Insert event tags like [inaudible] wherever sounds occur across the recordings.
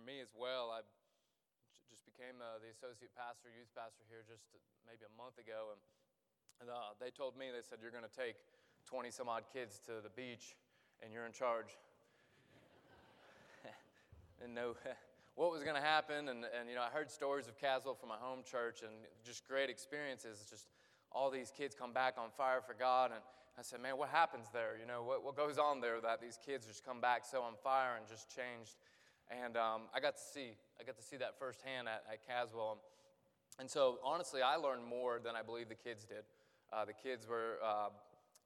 for me as well, I just became uh, the associate pastor, youth pastor here just maybe a month ago. And, and uh, they told me, they said, You're going to take 20 some odd kids to the beach and you're in charge. [laughs] and know [laughs] what was going to happen. And, and, you know, I heard stories of Caswell from my home church and just great experiences. Just all these kids come back on fire for God. And I said, man, what happens there? You know, what, what goes on there that these kids just come back so on fire and just changed? And um, I got to see, I got to see that firsthand at, at Caswell. And so, honestly, I learned more than I believe the kids did. Uh, the kids were uh,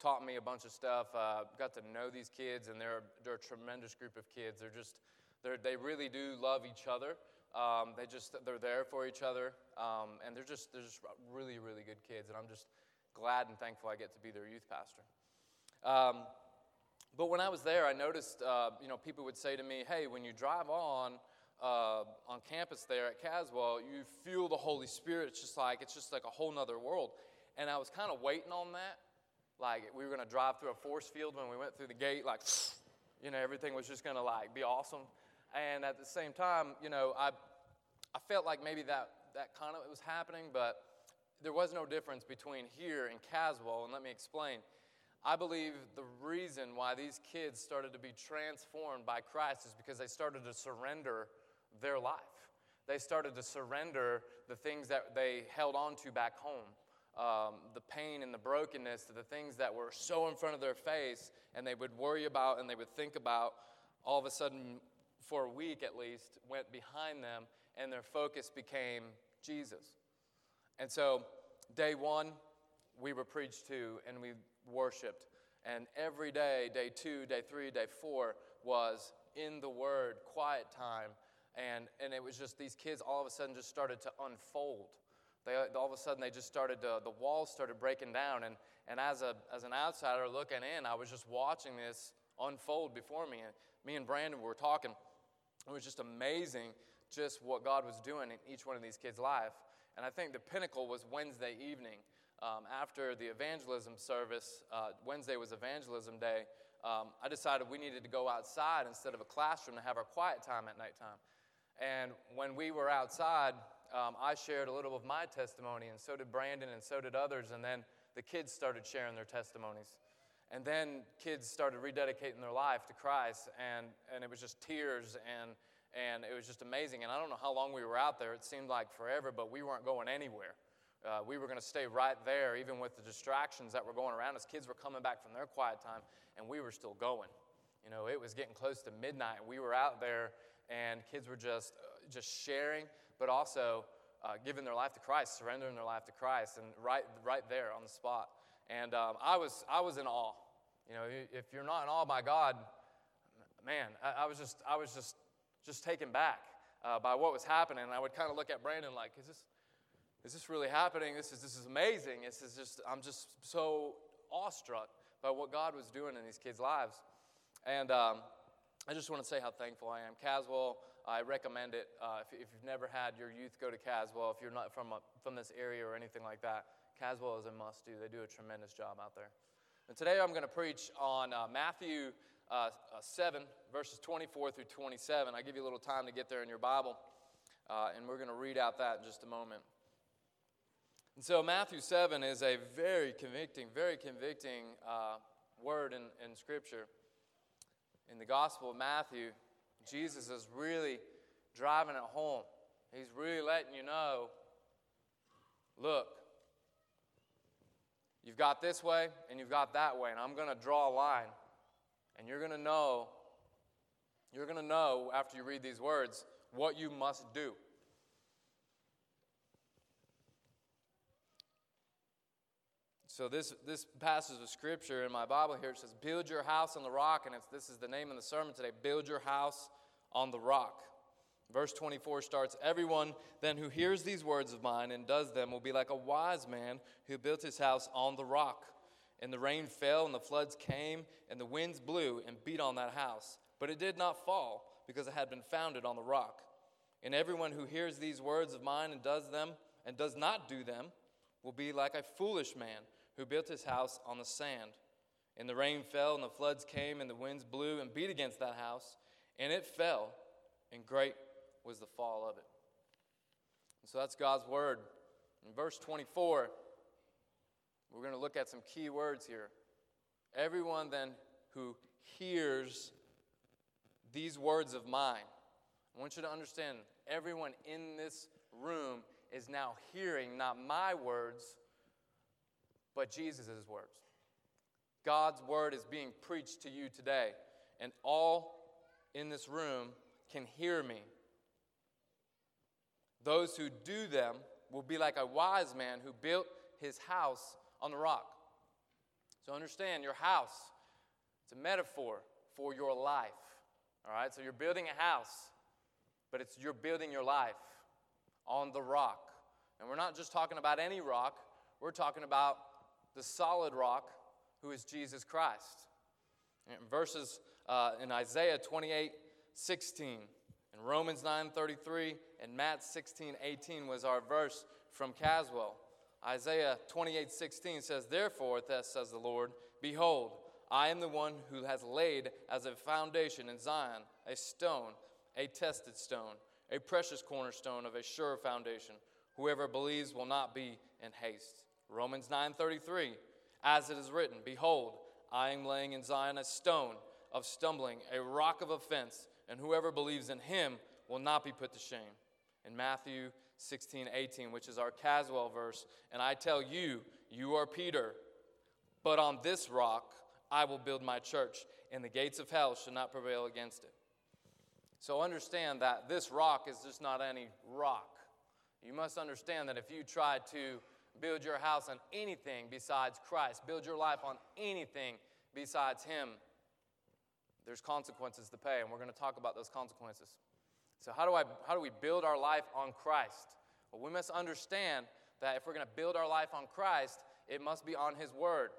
taught me a bunch of stuff. Uh, got to know these kids, and they're they're a tremendous group of kids. They're just they're, they really do love each other. Um, they just they're there for each other, um, and they're just they're just really really good kids. And I'm just glad and thankful I get to be their youth pastor. Um, but when I was there, I noticed, uh, you know, people would say to me, hey, when you drive on, uh, on campus there at Caswell, you feel the Holy Spirit. It's just like, it's just like a whole nother world. And I was kind of waiting on that. Like we were going to drive through a force field when we went through the gate, like, [sniffs] you know, everything was just going to like be awesome. And at the same time, you know, I, I felt like maybe that, that kind of was happening, but there was no difference between here and Caswell. And let me explain. I believe the reason why these kids started to be transformed by Christ is because they started to surrender their life. They started to surrender the things that they held on to back home. Um, the pain and the brokenness, to the things that were so in front of their face, and they would worry about and they would think about, all of a sudden, for a week at least, went behind them, and their focus became Jesus. And so, day one, we were preached to, and we worshiped. And every day, day two, day three, day four, was in the Word, quiet time. And, and it was just these kids all of a sudden just started to unfold. They, all of a sudden, they just started to, the walls started breaking down. And, and as, a, as an outsider looking in, I was just watching this unfold before me. And me and Brandon were talking. It was just amazing just what God was doing in each one of these kids' life. And I think the pinnacle was Wednesday evening um, after the evangelism service, uh, Wednesday was evangelism day, um, I decided we needed to go outside instead of a classroom to have our quiet time at nighttime. And when we were outside, um, I shared a little of my testimony, and so did Brandon, and so did others. And then the kids started sharing their testimonies. And then kids started rededicating their life to Christ, and, and it was just tears, and, and it was just amazing. And I don't know how long we were out there. It seemed like forever, but we weren't going anywhere uh, we were going to stay right there, even with the distractions that were going around us. Kids were coming back from their quiet time, and we were still going. You know, it was getting close to midnight. We were out there, and kids were just uh, just sharing, but also uh, giving their life to Christ, surrendering their life to Christ, and right right there on the spot. And um, I was I was in awe. You know, if you're not in awe by God, man, I, I was just I was just just taken back uh, by what was happening. And I would kind of look at Brandon like, is this is this really happening? This is, this is amazing. This is just, I'm just so awestruck by what God was doing in these kids' lives. And um, I just want to say how thankful I am. Caswell, I recommend it. Uh, if, if, you've never had your youth go to Caswell, if you're not from, a, from this area or anything like that, Caswell is a must do. They do a tremendous job out there. And today I'm going to preach on uh, Matthew uh, uh 7, verses 24 through 27. I give you a little time to get there in your Bible, uh, and we're going to read out that in just a moment. And so Matthew 7 is a very convicting, very convicting uh, word in, in Scripture. In the Gospel of Matthew, Jesus is really driving it home. He's really letting you know look, you've got this way and you've got that way, and I'm going to draw a line. And you're going to know, you're going to know after you read these words what you must do. So this, this passage of scripture in my Bible here, it says, build your house on the rock. And it's, this is the name of the sermon today, build your house on the rock. Verse 24 starts, Everyone then who hears these words of mine and does them will be like a wise man who built his house on the rock. And the rain fell, and the floods came, and the winds blew and beat on that house. But it did not fall, because it had been founded on the rock. And everyone who hears these words of mine and does them, and does not do them, will be like a foolish man who built his house on the sand. And the rain fell, and the floods came, and the winds blew and beat against that house, and it fell, and great was the fall of it. And so that's God's word. In verse 24, we're going to look at some key words here. Everyone then who hears these words of mine, I want you to understand everyone in this room is now hearing not my words, but Jesus' words. God's word is being preached to you today, and all in this room can hear me. Those who do them will be like a wise man who built his house on the rock. So understand your house, it's a metaphor for your life. All right, so you're building a house, but it's you're building your life on the rock. And we're not just talking about any rock, we're talking about the solid rock who is Jesus Christ. In verses uh, in Isaiah 28 16, and Romans 9 33, and Matt 16 18 was our verse from Caswell. Isaiah 28 16 says, Therefore, thus says the Lord, Behold, I am the one who has laid as a foundation in Zion a stone, a tested stone, a precious cornerstone of a sure foundation. Whoever believes will not be in haste. Romans 9:33 As it is written, behold, I am laying in Zion a stone of stumbling, a rock of offense, and whoever believes in him will not be put to shame. In Matthew 16, 18, which is our Caswell verse, and I tell you, you are Peter, but on this rock I will build my church, and the gates of hell shall not prevail against it. So understand that this rock is just not any rock. You must understand that if you try to build your house on anything besides Christ, build your life on anything besides Him, there's consequences to pay, and we're going to talk about those consequences. So, how do, I, how do we build our life on Christ? Well, we must understand that if we're going to build our life on Christ, it must be on His Word.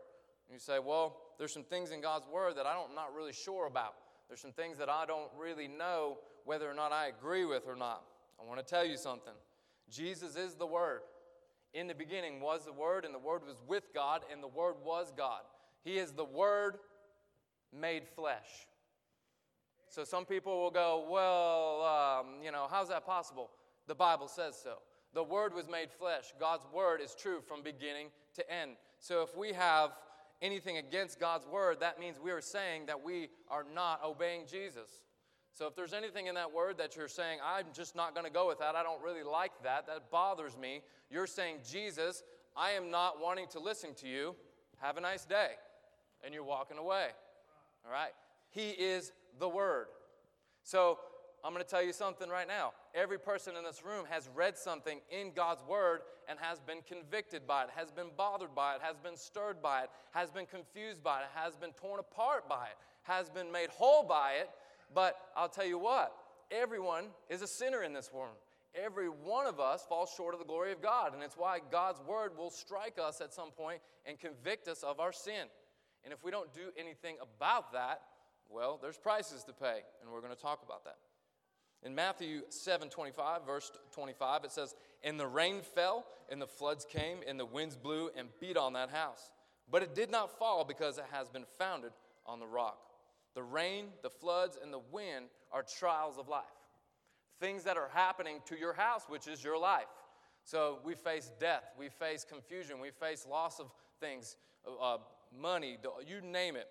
And you say, well, there's some things in God's Word that I don't, I'm not really sure about. There's some things that I don't really know whether or not I agree with or not. I want to tell you something. Jesus is the Word. In the beginning was the Word, and the Word was with God, and the Word was God. He is the Word made flesh. So some people will go, well, um, you know, how's that possible? The Bible says so. The Word was made flesh. God's Word is true from beginning to end. So if we have anything against God's Word, that means we are saying that we are not obeying Jesus. So if there's anything in that word that you're saying, I'm just not going to go with that, I don't really like that, that bothers me, you're saying, Jesus, I am not wanting to listen to you. Have a nice day. And you're walking away. All right? He is the Word. So I'm going to tell you something right now. Every person in this room has read something in God's Word and has been convicted by it, has been bothered by it, has been stirred by it, has been confused by it, has been torn apart by it, has been made whole by it. But I'll tell you what, everyone is a sinner in this world. Every one of us falls short of the glory of God. And it's why God's Word will strike us at some point and convict us of our sin. And if we don't do anything about that, well, there's prices to pay, and we're going to talk about that. In Matthew 7 25, verse 25, it says, And the rain fell, and the floods came, and the winds blew and beat on that house. But it did not fall because it has been founded on the rock. The rain, the floods, and the wind are trials of life. Things that are happening to your house, which is your life. So we face death, we face confusion, we face loss of things, uh, money, you name it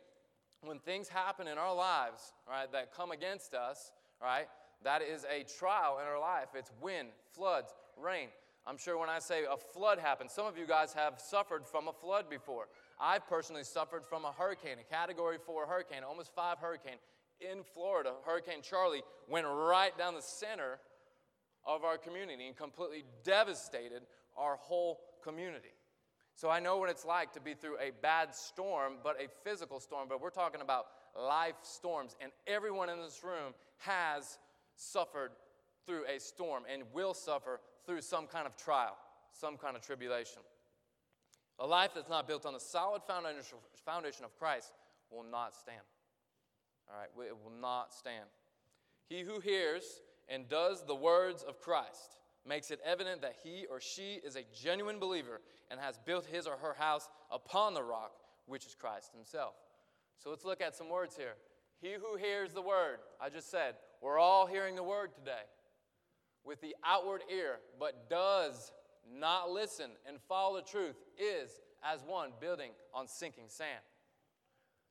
when things happen in our lives, right, that come against us, right, that is a trial in our life. It's wind, floods, rain. I'm sure when I say a flood happens, some of you guys have suffered from a flood before. I've personally suffered from a hurricane, a category four hurricane, almost five hurricane in Florida. Hurricane Charley went right down the center of our community and completely devastated our whole community. So I know what it's like to be through a bad storm, but a physical storm, but we're talking about life storms. And everyone in this room has suffered through a storm and will suffer through some kind of trial, some kind of tribulation. A life that's not built on the solid foundation of Christ will not stand. All right, it will not stand. He who hears and does the words of Christ makes it evident that he or she is a genuine believer and has built his or her house upon the rock, which is Christ himself. So let's look at some words here. He who hears the word, I just said, we're all hearing the word today. with the outward ear, but does not listen and follow the truth, is as one building on sinking sand.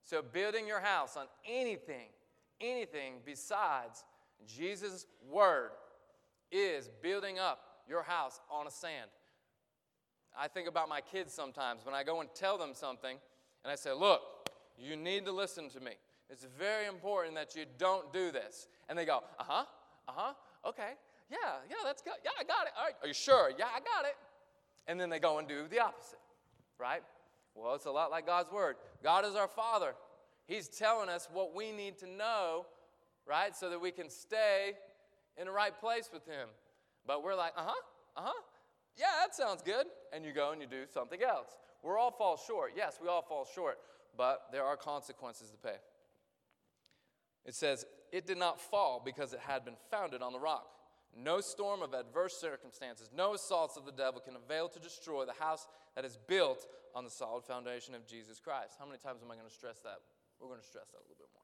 So, building your house on anything, anything besides Jesus' word is building up your house on a sand. I think about my kids sometimes when I go and tell them something and I say, Look, you need to listen to me. It's very important that you don't do this. And they go, Uh huh, uh huh, okay, yeah, yeah, that's good. Yeah, I got it. All right, are you sure? Yeah, I got it. And then they go and do the opposite, right? Well, it's a lot like God's word. God is our Father. He's telling us what we need to know, right, so that we can stay in the right place with Him. But we're like, uh huh, uh huh, yeah, that sounds good. And you go and you do something else. We're all fall short. Yes, we all fall short, but there are consequences to pay. It says, It did not fall because it had been founded on the rock. No storm of adverse circumstances, no assaults of the devil can avail to destroy the house that is built on the solid foundation of Jesus Christ. How many times am I going to stress that? We're going to stress that a little bit more.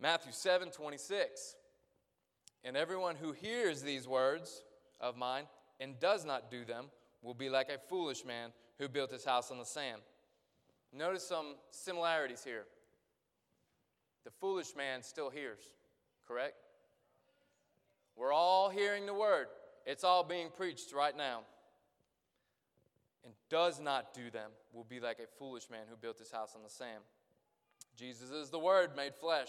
Matthew 7 26. And everyone who hears these words of mine and does not do them will be like a foolish man who built his house on the sand. Notice some similarities here. The foolish man still hears, correct? We're all hearing the word. It's all being preached right now. And does not do them will be like a foolish man who built his house on the sand. Jesus is the word made flesh.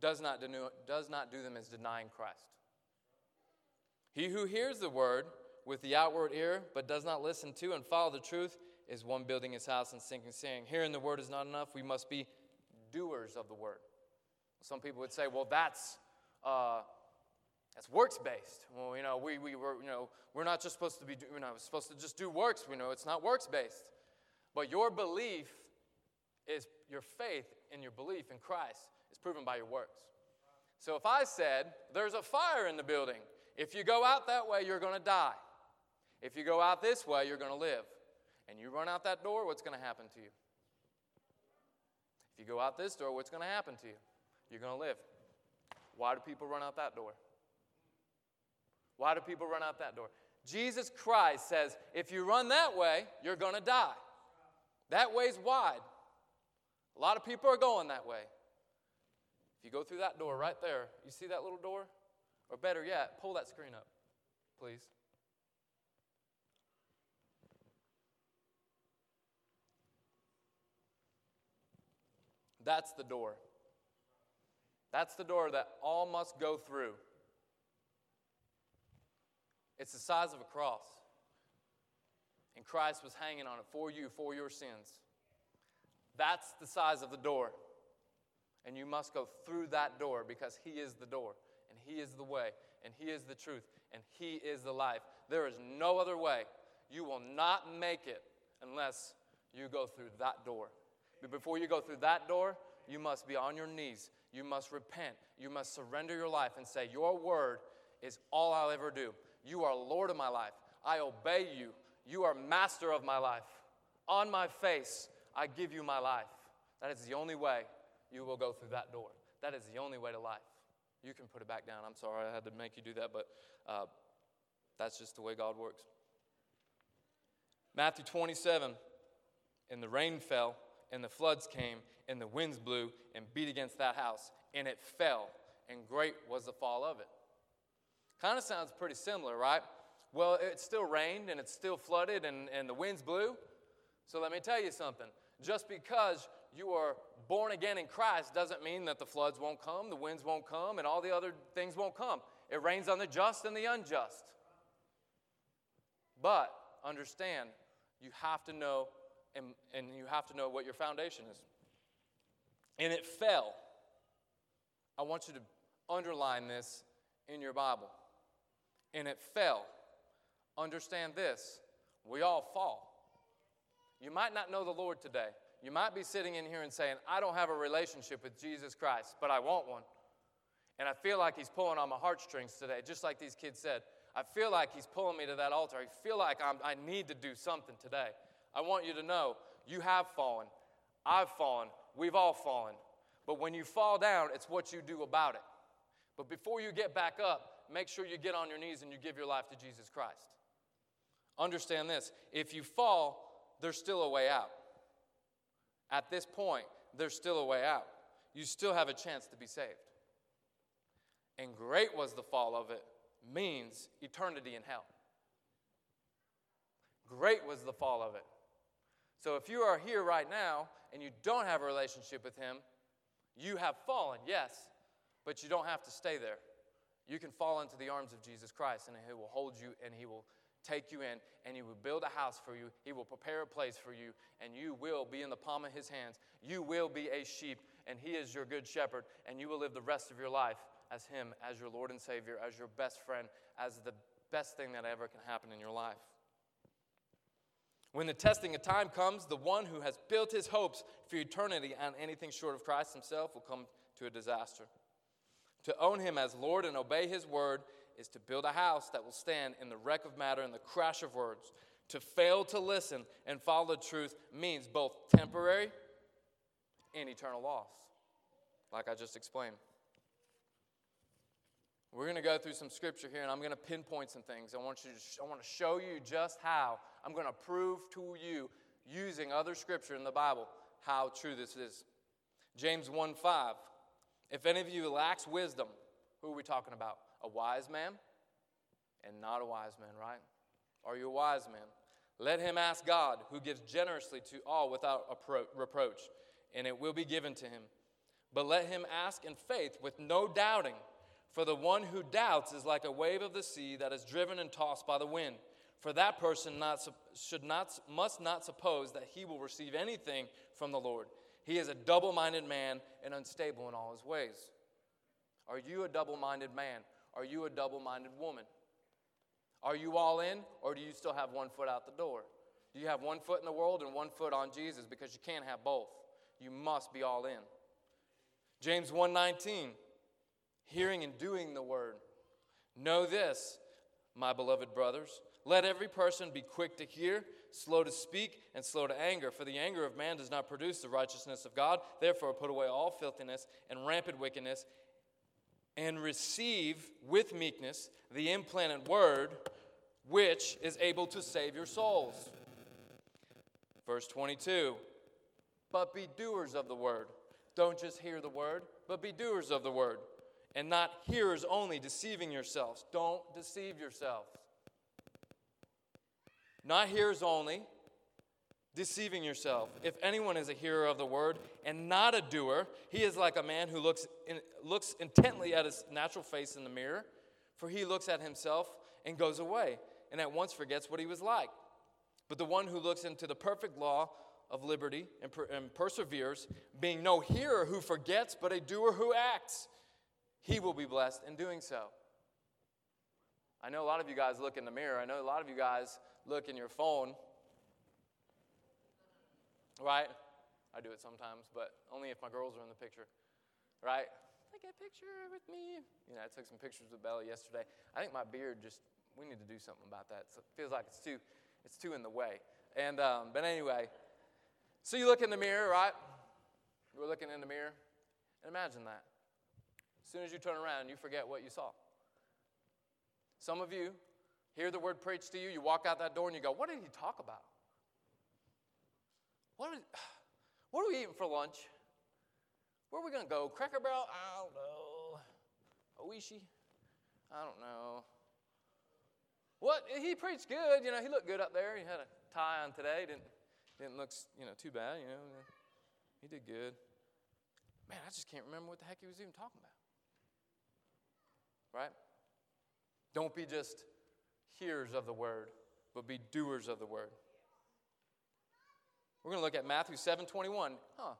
Does not, do, does not do them as denying Christ. He who hears the word with the outward ear, but does not listen to and follow the truth, is one building his house and sinking, saying, Hearing the word is not enough. We must be doers of the word. Some people would say, well, that's, uh, that's works based. Well, you know, we, we were, you know, we're not just supposed to be, you know, supposed to just do works. We know it's not works based. But your belief is, your faith in your belief in Christ is proven by your works. So if I said, there's a fire in the building, if you go out that way, you're going to die. If you go out this way, you're going to live. And you run out that door, what's going to happen to you? If you go out this door, what's going to happen to you? You're going to live. Why do people run out that door? Why do people run out that door? Jesus Christ says, if you run that way, you're going to die. That way's wide. A lot of people are going that way. If you go through that door right there, you see that little door? Or better yet, pull that screen up, please. That's the door. That's the door that all must go through. It's the size of a cross. And Christ was hanging on it for you, for your sins. That's the size of the door. And you must go through that door because He is the door, and He is the way, and He is the truth, and He is the life. There is no other way. You will not make it unless you go through that door. But before you go through that door, you must be on your knees. You must repent. You must surrender your life and say, Your word is all I'll ever do. You are Lord of my life. I obey you. You are master of my life. On my face, I give you my life. That is the only way you will go through that door. That is the only way to life. You can put it back down. I'm sorry I had to make you do that, but uh, that's just the way God works. Matthew 27 and the rain fell and the floods came, and the winds blew and beat against that house, and it fell, and great was the fall of it. Kind of sounds pretty similar, right? Well, it still rained and it still flooded and, and the winds blew. So let me tell you something. Just because you are born again in Christ doesn't mean that the floods won't come, the winds won't come, and all the other things won't come. It rains on the just and the unjust. But understand, you have to know and, and you have to know what your foundation is. And it fell. I want you to underline this in your Bible. And it fell. Understand this we all fall. You might not know the Lord today. You might be sitting in here and saying, I don't have a relationship with Jesus Christ, but I want one. And I feel like He's pulling on my heartstrings today, just like these kids said. I feel like He's pulling me to that altar. I feel like I'm, I need to do something today. I want you to know you have fallen. I've fallen. We've all fallen. But when you fall down, it's what you do about it. But before you get back up, make sure you get on your knees and you give your life to Jesus Christ. Understand this if you fall, there's still a way out. At this point, there's still a way out. You still have a chance to be saved. And great was the fall of it, means eternity in hell. Great was the fall of it. So if you are here right now and you don't have a relationship with Him, you have fallen, yes, but you don't have to stay there. You can fall into the arms of Jesus Christ and He will hold you and He will take you in and He will build a house for you. He will prepare a place for you and you will be in the palm of His hands. You will be a sheep and He is your good shepherd and you will live the rest of your life as Him, as your Lord and Savior, as your best friend, as the best thing that ever can happen in your life. When the testing of time comes, the one who has built his hopes for eternity on anything short of Christ himself will come to a disaster. To own him as Lord and obey his word is to build a house that will stand in the wreck of matter and the crash of words. To fail to listen and follow the truth means both temporary and eternal loss, like I just explained. We're going to go through some scripture here, and I'm going to pinpoint some things. I want, you to I want to show you just how I'm going to prove to you, using other scripture in the Bible, how true this is. James 1 5. If any of you lacks wisdom, who are we talking about? A wise man and not a wise man, right? Are you a wise man? Let him ask God, who gives generously to all without reproach, and it will be given to him. But let him ask in faith with no doubting. For the one who doubts is like a wave of the sea that is driven and tossed by the wind. For that person not, should not, must not suppose that he will receive anything from the Lord. He is a double minded man and unstable in all his ways. Are you a double minded man? Are you a double minded woman? Are you all in, or do you still have one foot out the door? Do you have one foot in the world and one foot on Jesus? Because you can't have both. You must be all in. James 1:19 hearing and doing the word. Know this, my beloved brothers. Let every person be quick to hear, slow to speak, and slow to anger, for the anger of man does not produce the righteousness of God. Therefore, put away all filthiness and rampant wickedness, and receive with meekness the implanted word, which is able to save your souls. Verse 22 But be doers of the word. Don't just hear the word, but be doers of the word and not hearers only, deceiving yourselves. Don't deceive yourself. Not hearers only, deceiving yourself. If anyone is a hearer of the word and not a doer, he is like a man who looks, in, looks intently at his natural face in the mirror, for he looks at himself and goes away, and at once forgets what he was like. But the one who looks into the perfect law of liberty and, per- and perseveres, being no hearer who forgets, but a doer who acts, he will be blessed in doing so. I know a lot of you guys look in the mirror. I know a lot of you guys look in your phone. Right? I do it sometimes, but only if my girls are in the picture. Right? Take a picture with me. You know, I took some pictures with Bella yesterday. I think my beard just, we need to do something about that. So it feels like it's too, it's too in the way. And, um, but anyway, so you look in the mirror, right? We're looking in the mirror. And imagine that. As soon as you turn around, you forget what you saw. Some of you hear the word preached to you, you walk out that door and you go, What did he talk about? What, [sighs] what are we eating for lunch? Where are we going to go? Cracker Barrel? I don't know. Oishi? I don't know. What? He preached good. You know, he looked good up there. He had a tie on today. Didn't, didn't look, you know, too bad. You know, he did good. Man, I just can't remember what the heck he was even talking about right? Don't be just hearers of the word, but be doers of the word. We're going to look at Matthew 7 21. Huh.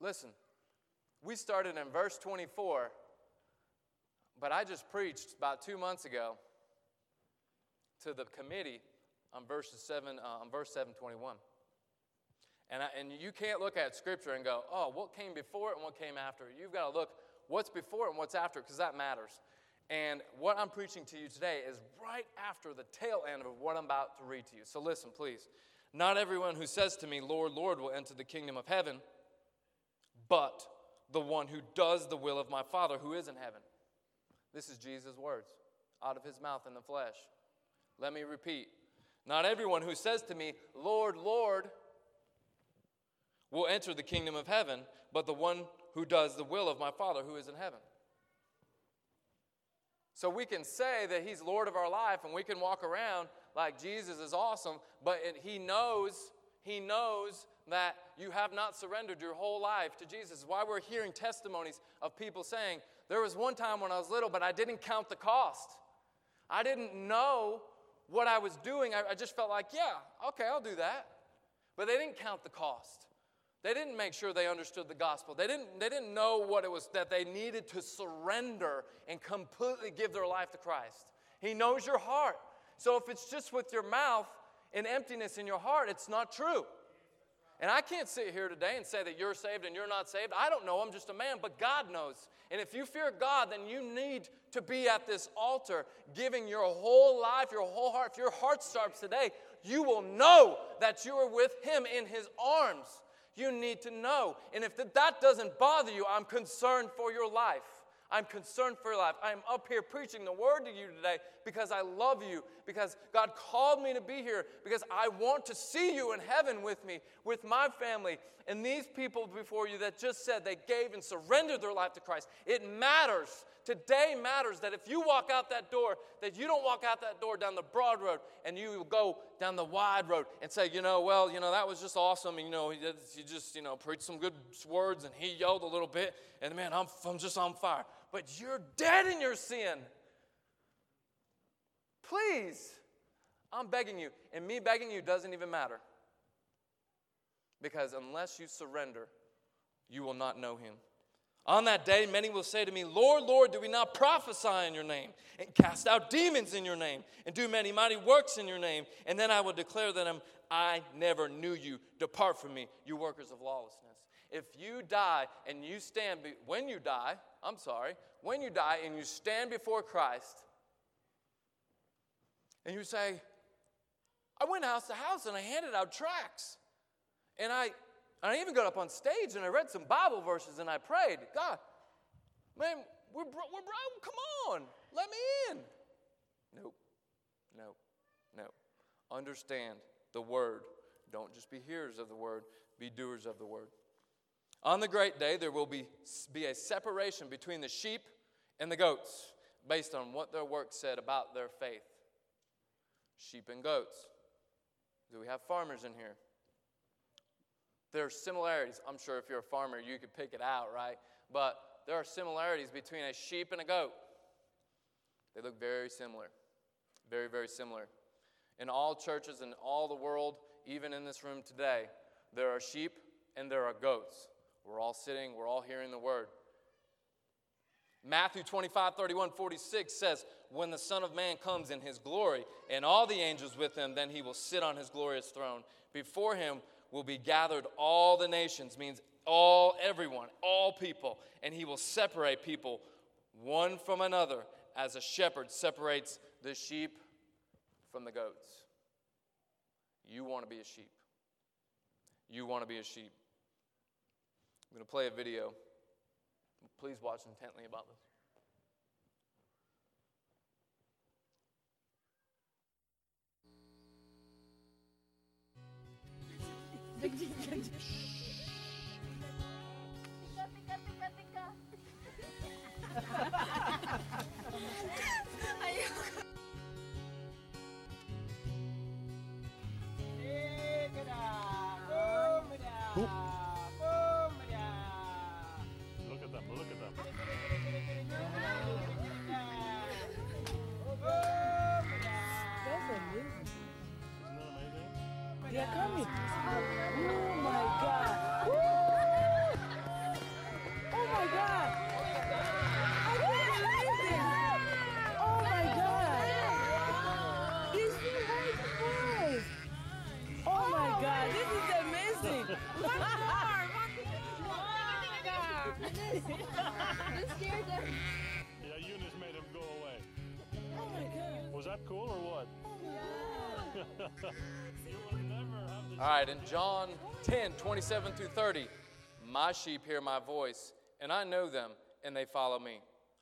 Listen, we started in verse 24, but I just preached about two months ago to the committee on verses 7 uh, on verse 721. And, I, and you can't look at scripture and go, oh, what came before it and what came after it. You've got to look what's before and what's after, because that matters. And what I'm preaching to you today is right after the tail end of what I'm about to read to you. So listen, please. Not everyone who says to me, Lord, Lord, will enter the kingdom of heaven, but the one who does the will of my Father who is in heaven. This is Jesus' words out of his mouth in the flesh. Let me repeat. Not everyone who says to me, Lord, Lord, will enter the kingdom of heaven, but the one who does the will of my Father who is in heaven. So we can say that He's Lord of our life and we can walk around like Jesus is awesome, but it, He knows, He knows that you have not surrendered your whole life to Jesus. Why we're hearing testimonies of people saying, There was one time when I was little, but I didn't count the cost. I didn't know what I was doing. I, I just felt like, Yeah, okay, I'll do that. But they didn't count the cost. They didn't make sure they understood the gospel. They didn't, they didn't know what it was that they needed to surrender and completely give their life to Christ. He knows your heart. So if it's just with your mouth and emptiness in your heart, it's not true. And I can't sit here today and say that you're saved and you're not saved. I don't know. I'm just a man, but God knows. And if you fear God, then you need to be at this altar giving your whole life, your whole heart. If your heart starts today, you will know that you are with Him in His arms. You need to know. And if that doesn't bother you, I'm concerned for your life. I'm concerned for your life. I'm up here preaching the word to you today because I love you, because God called me to be here, because I want to see you in heaven with me, with my family, and these people before you that just said they gave and surrendered their life to Christ. It matters. Today matters that if you walk out that door, that you don't walk out that door down the broad road and you go down the wide road and say, you know, well, you know, that was just awesome. And, you know, he, he just, you know, preached some good words and he yelled a little bit. And man, I'm, I'm just on fire but you're dead in your sin. Please, I'm begging you. And me begging you doesn't even matter. Because unless you surrender, you will not know him. On that day, many will say to me, Lord, Lord, do we not prophesy in your name, and cast out demons in your name, and do many mighty works in your name? And then I will declare to them, I never knew you. Depart from me, you workers of lawlessness. If you die and you stand, be- when you die, I'm sorry, when you die and you stand before Christ and you say, I went house to house and I handed out tracts. And I, and I even got up on stage and I read some Bible verses and I prayed, God, man, we're, bro- we're broke. Come on, let me in. Nope, nope, nope. Understand the word. Don't just be hearers of the word, be doers of the word. On the great day, there will be, be a separation between the sheep and the goats based on what their work said about their faith. Sheep and goats. Do we have farmers in here? There are similarities. I'm sure if you're a farmer, you could pick it out, right? But there are similarities between a sheep and a goat. They look very similar. Very, very similar. In all churches in all the world, even in this room today, there are sheep and there are goats. We're all sitting, we're all hearing the word. Matthew 25, 31, 46 says, When the Son of Man comes in his glory and all the angels with him, then he will sit on his glorious throne. Before him will be gathered all the nations, means all, everyone, all people, and he will separate people one from another as a shepherd separates the sheep from the goats. You want to be a sheep. You want to be a sheep. I'm going to play a video. Please watch intently about this. 你看这 All right, in John 10, 27 through 30, my sheep hear my voice, and I know them, and they follow me.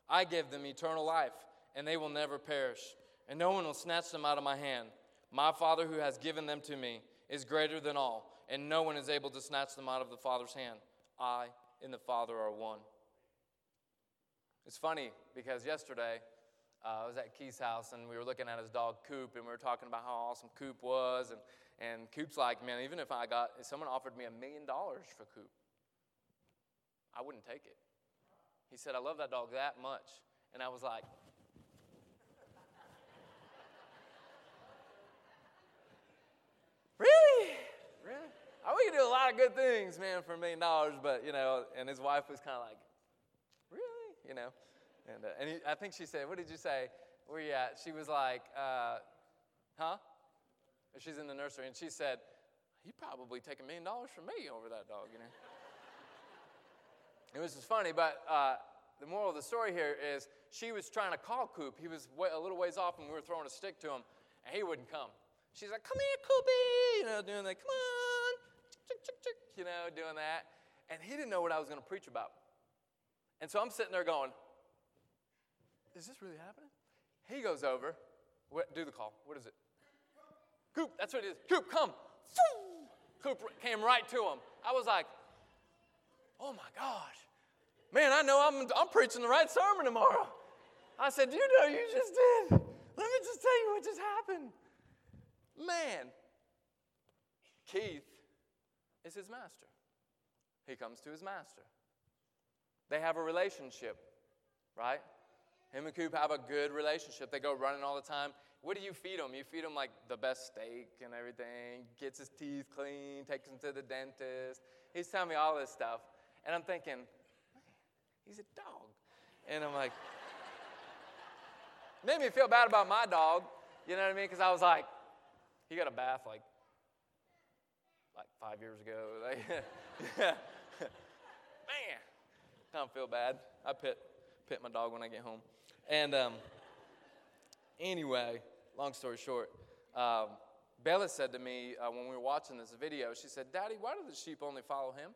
I give them eternal life, and they will never perish, and no one will snatch them out of my hand. My Father who has given them to me is greater than all, and no one is able to snatch them out of the Father's hand. I and the Father are one. It's funny because yesterday uh, I was at Keith's house and we were looking at his dog Coop and we were talking about how awesome Coop was. And, and Coop's like, man, even if I got, if someone offered me a million dollars for Coop, I wouldn't take it. He said, I love that dog that much. And I was like, Really? I we could do a lot of good things, man, for a million dollars, but you know, and his wife was kind of like, really? You know, and uh, and he, I think she said, what did you say? Where you at? She was like, uh, huh? She's in the nursery, and she said, you probably take a million dollars from me over that dog, you know. it was just funny, but uh, the moral of the story here is she was trying to call Coop. He was a little ways off, and we were throwing a stick to him, and he wouldn't come. She's like, come here, Koopy, you know, doing that, come on, you know, doing that. And he didn't know what I was going to preach about. And so I'm sitting there going, is this really happening? He goes over, what, do the call. What is it? Coop, that's what it is. Coop, come. Coop came right to him. I was like, oh my gosh. Man, I know I'm, I'm preaching the right sermon tomorrow. I said, you know, you just did. Let me just tell you what just happened. Man, Keith is his master. He comes to his master. They have a relationship, right? Him and Coop have a good relationship. They go running all the time. What do you feed him? You feed him like the best steak and everything, gets his teeth clean, takes him to the dentist. He's telling me all this stuff. And I'm thinking, he's a dog. And I'm like, [laughs] made me feel bad about my dog. You know what I mean? Because I was like, he got a bath like like five years ago. [laughs] Man, I don't feel bad. I pet pet my dog when I get home. And um, anyway, long story short, um, Bella said to me uh, when we were watching this video, she said, "Daddy, why do the sheep only follow him?"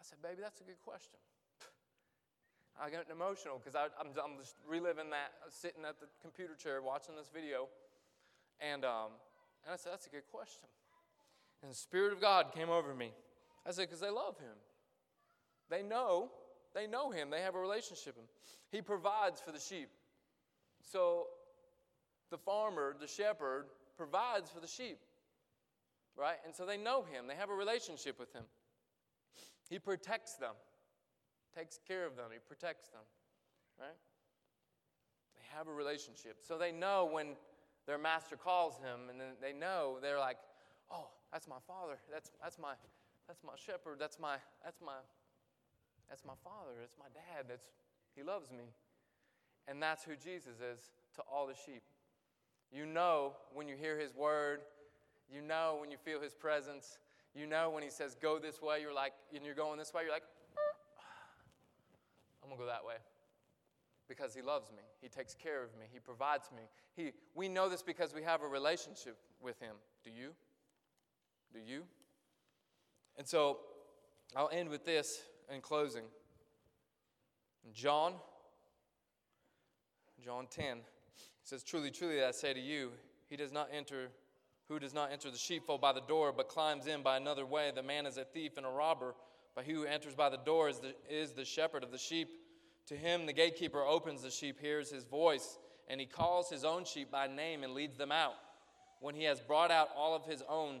I said, "Baby, that's a good question." [laughs] I got emotional because I'm, I'm just reliving that, sitting at the computer chair watching this video. And, um, and I said, That's a good question. And the Spirit of God came over me. I said, Because they love Him. They know, they know Him, they have a relationship with Him. He provides for the sheep. So the farmer, the shepherd, provides for the sheep, right? And so they know Him, they have a relationship with Him. He protects them, takes care of them, He protects them, right? They have a relationship. So they know when their master calls him, and then they know they're like, "Oh, that's my father. That's that's my that's my shepherd. That's my that's my that's my father. That's my dad. That's he loves me." And that's who Jesus is to all the sheep. You know when you hear his word, you know when you feel his presence, you know when he says, Go this way, you're like, and you're going this way, you're like, ah, I'm gonna go that way because he loves me. He takes care of me. He provides me. He, we know this because we have a relationship with him. Do you? Do you? And so I'll end with this in closing. John, John 10 says, Truly, truly, I say to you, he does not enter, who does not enter the sheepfold by the door, but climbs in by another way. The man is a thief and a robber. But he who enters by the door is the, is the shepherd of the sheep. To him, the gatekeeper opens the sheep, hears his voice, and he calls his own sheep by name and leads them out. When he has brought out all of his own,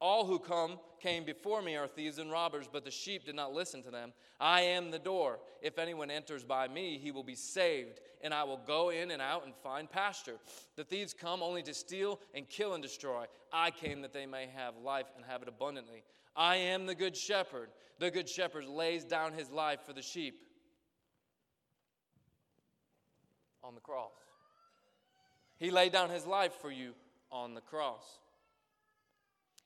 All who come came before me are thieves and robbers, but the sheep did not listen to them. I am the door. If anyone enters by me, he will be saved, and I will go in and out and find pasture. The thieves come only to steal and kill and destroy. I came that they may have life and have it abundantly. I am the good shepherd. The good shepherd lays down his life for the sheep on the cross. He laid down his life for you on the cross.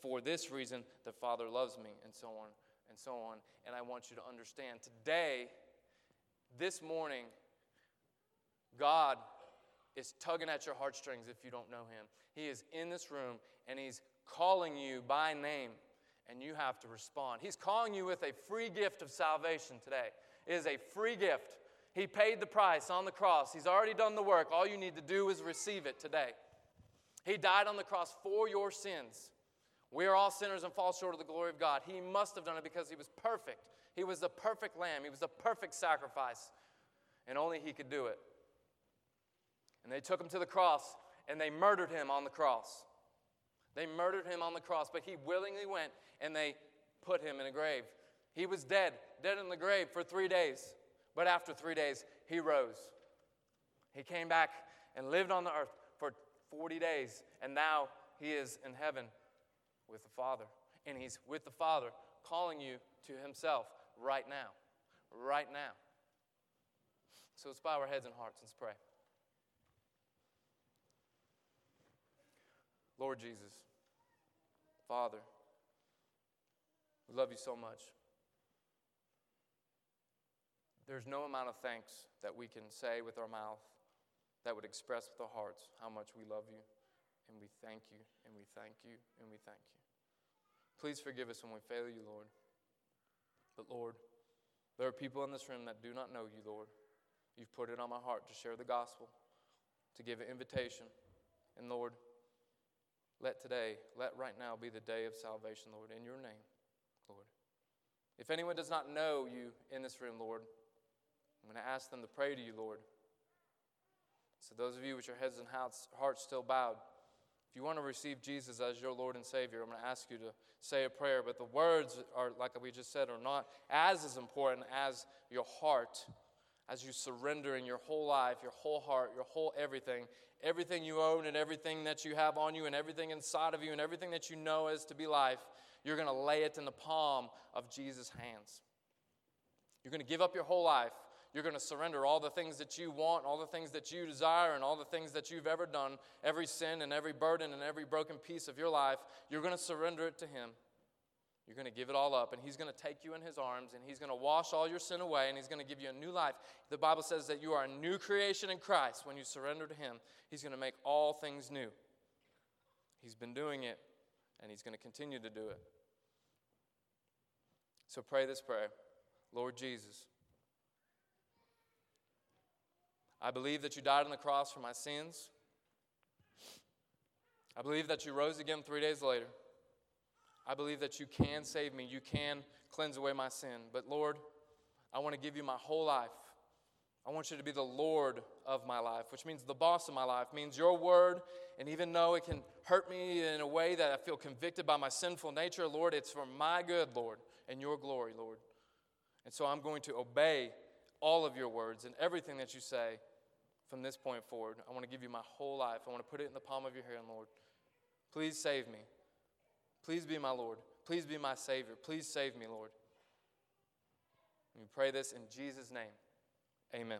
for this reason the Father loves me, and so on and so on. And I want you to understand today, this morning, God is tugging at your heartstrings if you don't know Him. He is in this room and He's calling you by name, and you have to respond. He's calling you with a free gift of salvation today. It is a free gift. He paid the price on the cross, He's already done the work. All you need to do is receive it today. He died on the cross for your sins. We are all sinners and fall short of the glory of God. He must have done it because he was perfect. He was the perfect lamb, he was the perfect sacrifice, and only he could do it. And they took him to the cross and they murdered him on the cross. They murdered him on the cross, but he willingly went and they put him in a grave. He was dead, dead in the grave for three days. But after three days, he rose. He came back and lived on the earth for 40 days, and now he is in heaven with the Father. And He's with the Father calling you to Himself right now. Right now. So let's bow our heads and hearts and pray. Lord Jesus, Father, we love you so much. There's no amount of thanks that we can say with our mouth that would express with our hearts how much we love you. And we thank you, and we thank you, and we thank you. Please forgive us when we fail you, Lord. But Lord, there are people in this room that do not know you, Lord. You've put it on my heart to share the gospel, to give an invitation. And Lord, let today, let right now be the day of salvation, Lord, in your name, Lord. If anyone does not know you in this room, Lord, I'm going to ask them to pray to you, Lord. So, those of you with your heads and hearts still bowed, if you want to receive Jesus as your Lord and Savior, I'm going to ask you to say a prayer. But the words are, like we just said, are not as as important as your heart, as you surrender in your whole life, your whole heart, your whole everything, everything you own and everything that you have on you and everything inside of you and everything that you know is to be life. You're going to lay it in the palm of Jesus' hands. You're going to give up your whole life you're going to surrender all the things that you want, all the things that you desire, and all the things that you've ever done, every sin and every burden and every broken piece of your life. You're going to surrender it to Him. You're going to give it all up, and He's going to take you in His arms, and He's going to wash all your sin away, and He's going to give you a new life. The Bible says that you are a new creation in Christ when you surrender to Him. He's going to make all things new. He's been doing it, and He's going to continue to do it. So pray this prayer Lord Jesus. I believe that you died on the cross for my sins. I believe that you rose again three days later. I believe that you can save me. You can cleanse away my sin. But Lord, I want to give you my whole life. I want you to be the Lord of my life, which means the boss of my life, means your word. And even though it can hurt me in a way that I feel convicted by my sinful nature, Lord, it's for my good, Lord, and your glory, Lord. And so I'm going to obey all of your words and everything that you say from this point forward. I want to give you my whole life. I want to put it in the palm of your hand, Lord. Please save me. Please be my Lord. Please be my Savior. Please save me, Lord. We pray this in Jesus' name. Amen.